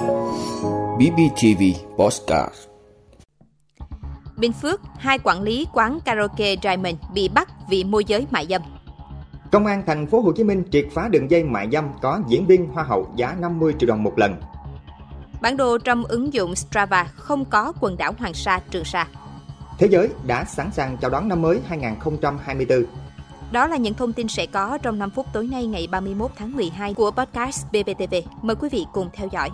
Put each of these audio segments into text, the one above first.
BBTV Postcard Bình Phước, hai quản lý quán karaoke Diamond bị bắt vì môi giới mại dâm. Công an thành phố Hồ Chí Minh triệt phá đường dây mại dâm có diễn viên hoa hậu giá 50 triệu đồng một lần. Bản đồ trong ứng dụng Strava không có quần đảo Hoàng Sa, Trường Sa. Thế giới đã sẵn sàng chào đón năm mới 2024. Đó là những thông tin sẽ có trong 5 phút tối nay ngày 31 tháng 12 của podcast BBTV. Mời quý vị cùng theo dõi.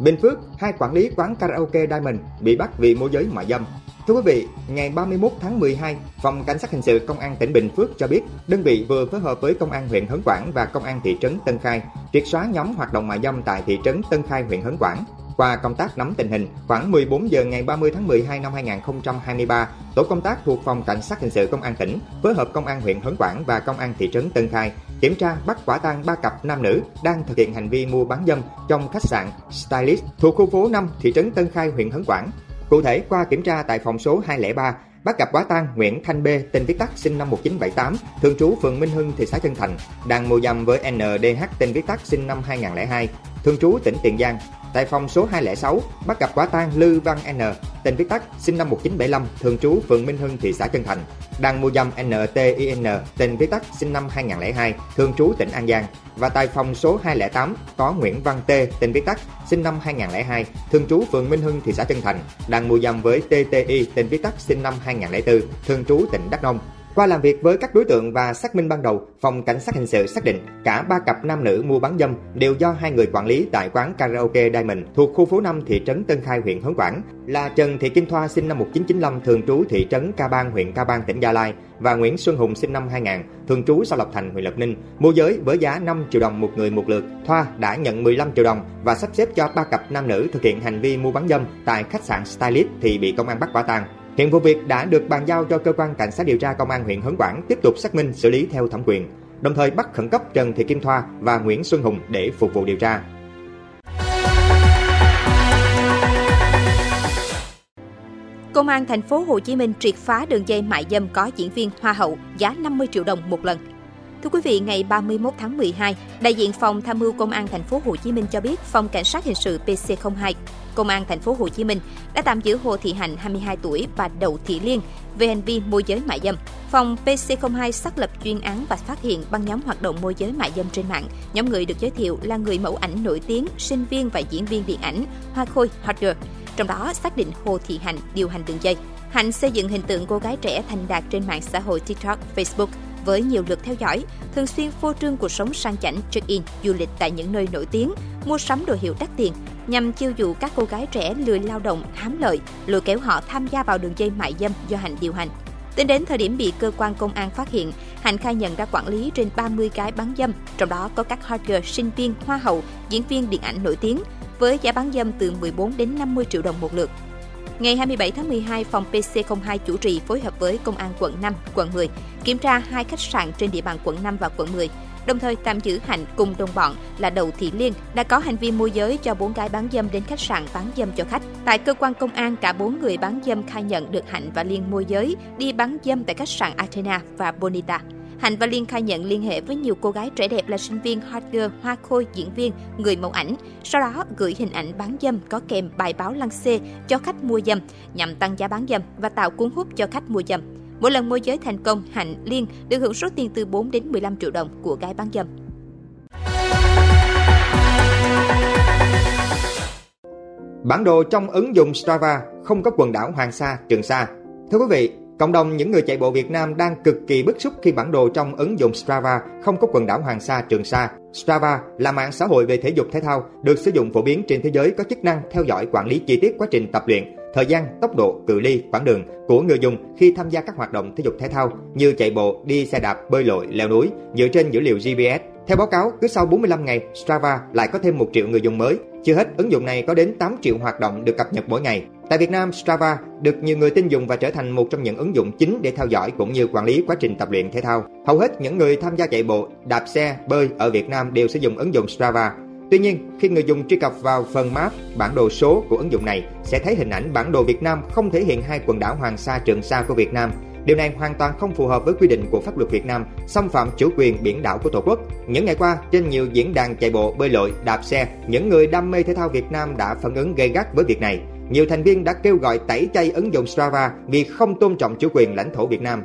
Bình Phước, hai quản lý quán karaoke Diamond bị bắt vì môi giới mại dâm. Thưa quý vị, ngày 31 tháng 12, Phòng Cảnh sát Hình sự Công an tỉnh Bình Phước cho biết đơn vị vừa phối hợp với Công an huyện Hớn Quản và Công an thị trấn Tân Khai triệt xóa nhóm hoạt động mại dâm tại thị trấn Tân Khai huyện Hớn Quản. Qua công tác nắm tình hình, khoảng 14 giờ ngày 30 tháng 12 năm 2023, tổ công tác thuộc Phòng Cảnh sát Hình sự Công an tỉnh phối hợp Công an huyện Hớn Quản và Công an thị trấn Tân Khai kiểm tra bắt quả tang ba cặp nam nữ đang thực hiện hành vi mua bán dâm trong khách sạn Stylist thuộc khu phố 5 thị trấn Tân Khai huyện Hấn Quảng. Cụ thể, qua kiểm tra tại phòng số 203, bắt gặp quả tang Nguyễn Thanh B, tên viết tắt sinh năm 1978, thường trú phường Minh Hưng, thị xã Chân Thành, đang mua dâm với NDH tên viết tắt sinh năm 2002, thường trú tỉnh Tiền Giang. Tại phòng số 206, bắt gặp quả tang Lư Văn N, tên viết tắt sinh năm 1975, thường trú phường Minh Hưng, thị xã Trân Thành, đang mua dâm NTIN, tên viết tắt sinh năm 2002, thường trú tỉnh An Giang. Và tại phòng số 208 có Nguyễn Văn T, tên viết tắt, sinh năm 2002, thường trú phường Minh Hưng, thị xã Trân Thành, đang mua dâm với TTI, tên viết tắt sinh năm 2004, thường trú tỉnh Đắk Nông. Qua làm việc với các đối tượng và xác minh ban đầu, phòng cảnh sát hình sự xác định cả ba cặp nam nữ mua bán dâm đều do hai người quản lý tại quán karaoke Diamond thuộc khu phố 5 thị trấn Tân Khai huyện Hớn Quản là Trần Thị Kim Thoa sinh năm 1995 thường trú thị trấn Ca Bang huyện Ca Bang tỉnh Gia Lai và Nguyễn Xuân Hùng sinh năm 2000 thường trú xã Lộc Thành huyện Lộc Ninh mua giới với giá 5 triệu đồng một người một lượt. Thoa đã nhận 15 triệu đồng và sắp xếp cho ba cặp nam nữ thực hiện hành vi mua bán dâm tại khách sạn Stylist thì bị công an bắt quả tang. Hiện vụ việc đã được bàn giao cho cơ quan cảnh sát điều tra công an huyện Hớn Quản tiếp tục xác minh xử lý theo thẩm quyền, đồng thời bắt khẩn cấp Trần Thị Kim Thoa và Nguyễn Xuân Hùng để phục vụ điều tra. Công an thành phố Hồ Chí Minh triệt phá đường dây mại dâm có diễn viên hoa hậu giá 50 triệu đồng một lần. Thưa quý vị, ngày 31 tháng 12, đại diện phòng tham mưu công an thành phố Hồ Chí Minh cho biết phòng cảnh sát hình sự PC02 Công an thành phố Hồ Chí Minh đã tạm giữ Hồ Thị Hạnh 22 tuổi và Đậu Thị Liên về hành vi môi giới mại dâm. Phòng PC02 xác lập chuyên án và phát hiện băng nhóm hoạt động môi giới mại dâm trên mạng. Nhóm người được giới thiệu là người mẫu ảnh nổi tiếng, sinh viên và diễn viên điện ảnh Hoa Khôi Hot Girl. Trong đó xác định Hồ Thị Hạnh điều hành đường dây. Hạnh xây dựng hình tượng cô gái trẻ thành đạt trên mạng xã hội TikTok, Facebook với nhiều lượt theo dõi, thường xuyên phô trương cuộc sống sang chảnh, check-in, du lịch tại những nơi nổi tiếng, mua sắm đồ hiệu đắt tiền, nhằm chiêu dụ các cô gái trẻ lười lao động, hám lợi, lôi kéo họ tham gia vào đường dây mại dâm do Hạnh điều hành. Tính đến thời điểm bị cơ quan công an phát hiện, Hạnh khai nhận đã quản lý trên 30 cái bán dâm, trong đó có các hot girl, sinh viên, hoa hậu, diễn viên điện ảnh nổi tiếng, với giá bán dâm từ 14 đến 50 triệu đồng một lượt. Ngày 27 tháng 12, phòng PC02 chủ trì phối hợp với Công an quận 5, quận 10 kiểm tra hai khách sạn trên địa bàn quận 5 và quận 10, đồng thời tạm giữ Hạnh cùng đồng bọn là Đậu Thị Liên đã có hành vi môi giới cho bốn gái bán dâm đến khách sạn bán dâm cho khách. Tại cơ quan công an, cả bốn người bán dâm khai nhận được Hạnh và Liên môi giới đi bán dâm tại khách sạn Athena và Bonita. Hạnh và Liên khai nhận liên hệ với nhiều cô gái trẻ đẹp là sinh viên hot girl, hoa khôi, diễn viên, người mẫu ảnh. Sau đó gửi hình ảnh bán dâm có kèm bài báo lăng xê cho khách mua dâm nhằm tăng giá bán dâm và tạo cuốn hút cho khách mua dâm. Mỗi lần môi giới thành công, Hạnh, Liên được hưởng số tiền từ 4 đến 15 triệu đồng của gái bán dâm. Bản đồ trong ứng dụng Strava không có quần đảo Hoàng Sa, Trường Sa. Thưa quý vị, cộng đồng những người chạy bộ Việt Nam đang cực kỳ bức xúc khi bản đồ trong ứng dụng Strava không có quần đảo Hoàng Sa, Trường Sa. Strava là mạng xã hội về thể dục thể thao được sử dụng phổ biến trên thế giới có chức năng theo dõi quản lý chi tiết quá trình tập luyện, thời gian, tốc độ, cự ly, quãng đường của người dùng khi tham gia các hoạt động thể dục thể thao như chạy bộ, đi xe đạp, bơi lội, leo núi dựa trên dữ liệu GPS. Theo báo cáo, cứ sau 45 ngày, Strava lại có thêm 1 triệu người dùng mới. Chưa hết, ứng dụng này có đến 8 triệu hoạt động được cập nhật mỗi ngày. Tại Việt Nam, Strava được nhiều người tin dùng và trở thành một trong những ứng dụng chính để theo dõi cũng như quản lý quá trình tập luyện thể thao. Hầu hết những người tham gia chạy bộ, đạp xe, bơi ở Việt Nam đều sử dụng ứng dụng Strava. Tuy nhiên, khi người dùng truy cập vào phần map, bản đồ số của ứng dụng này sẽ thấy hình ảnh bản đồ Việt Nam không thể hiện hai quần đảo Hoàng Sa Trường Sa của Việt Nam Điều này hoàn toàn không phù hợp với quy định của pháp luật Việt Nam, xâm phạm chủ quyền biển đảo của Tổ quốc. Những ngày qua, trên nhiều diễn đàn chạy bộ, bơi lội, đạp xe, những người đam mê thể thao Việt Nam đã phản ứng gay gắt với việc này. Nhiều thành viên đã kêu gọi tẩy chay ứng dụng Strava vì không tôn trọng chủ quyền lãnh thổ Việt Nam.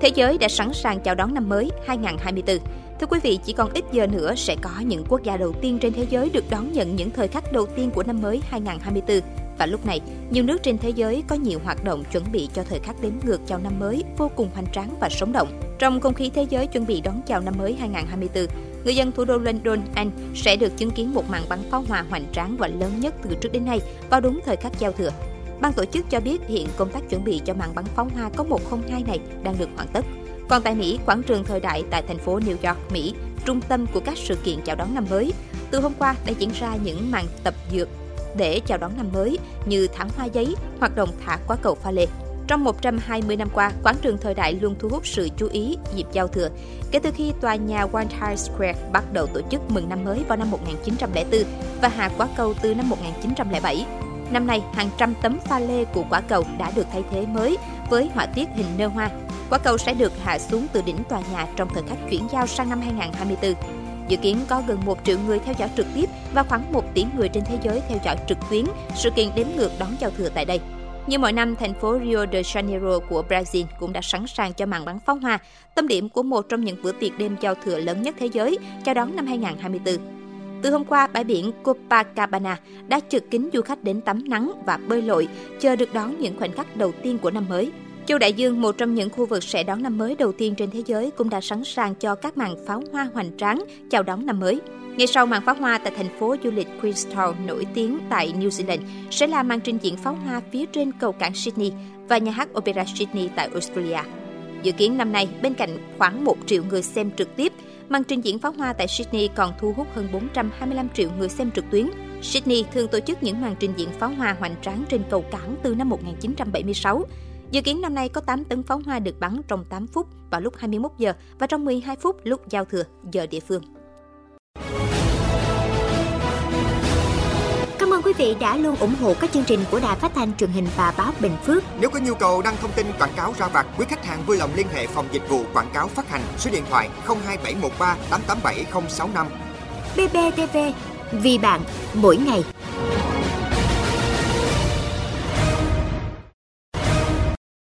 Thế giới đã sẵn sàng chào đón năm mới 2024. Thưa quý vị, chỉ còn ít giờ nữa sẽ có những quốc gia đầu tiên trên thế giới được đón nhận những thời khắc đầu tiên của năm mới 2024. Và lúc này, nhiều nước trên thế giới có nhiều hoạt động chuẩn bị cho thời khắc đếm ngược chào năm mới vô cùng hoành tráng và sống động. Trong không khí thế giới chuẩn bị đón chào năm mới 2024, người dân thủ đô London, Anh sẽ được chứng kiến một màn bắn pháo hoa hoành tráng và lớn nhất từ trước đến nay vào đúng thời khắc giao thừa. Ban tổ chức cho biết hiện công tác chuẩn bị cho màn bắn pháo hoa có 102 này đang được hoàn tất. Còn tại Mỹ, quảng trường thời đại tại thành phố New York, Mỹ, trung tâm của các sự kiện chào đón năm mới. Từ hôm qua đã diễn ra những màn tập dược để chào đón năm mới như thảm hoa giấy, hoạt động thả quả cầu pha lê. Trong 120 năm qua, quảng trường thời đại luôn thu hút sự chú ý dịp giao thừa. Kể từ khi tòa nhà One Times Square bắt đầu tổ chức mừng năm mới vào năm 1904 và hạ quả cầu từ năm 1907, Năm nay, hàng trăm tấm pha lê của quả cầu đã được thay thế mới với họa tiết hình nơ hoa. Quả cầu sẽ được hạ xuống từ đỉnh tòa nhà trong thời khắc chuyển giao sang năm 2024. Dự kiến có gần 1 triệu người theo dõi trực tiếp và khoảng 1 tỷ người trên thế giới theo dõi trực tuyến sự kiện đếm ngược đón giao thừa tại đây. Như mọi năm, thành phố Rio de Janeiro của Brazil cũng đã sẵn sàng cho màn bắn pháo hoa, tâm điểm của một trong những bữa tiệc đêm giao thừa lớn nhất thế giới, chào đón năm 2024. Từ hôm qua, bãi biển Copacabana đã trực kín du khách đến tắm nắng và bơi lội, chờ được đón những khoảnh khắc đầu tiên của năm mới. Châu Đại Dương, một trong những khu vực sẽ đón năm mới đầu tiên trên thế giới, cũng đã sẵn sàng cho các màn pháo hoa hoành tráng chào đón năm mới. Ngay sau màn pháo hoa tại thành phố du lịch Queenstown nổi tiếng tại New Zealand sẽ là màn trình diễn pháo hoa phía trên cầu cảng Sydney và nhà hát Opera Sydney tại Australia. Dự kiến năm nay, bên cạnh khoảng 1 triệu người xem trực tiếp, màn trình diễn pháo hoa tại Sydney còn thu hút hơn 425 triệu người xem trực tuyến. Sydney thường tổ chức những màn trình diễn pháo hoa hoành tráng trên cầu cảng từ năm 1976. Dự kiến năm nay có 8 tấn pháo hoa được bắn trong 8 phút vào lúc 21 giờ và trong 12 phút lúc giao thừa giờ địa phương. Cảm ơn quý vị đã luôn ủng hộ các chương trình của Đài Phát thanh truyền hình và báo Bình Phước. Nếu có nhu cầu đăng thông tin quảng cáo ra vặt, quý khách hàng vui lòng liên hệ phòng dịch vụ quảng cáo phát hành số điện thoại 02713 887065. BBTV, vì bạn, mỗi ngày.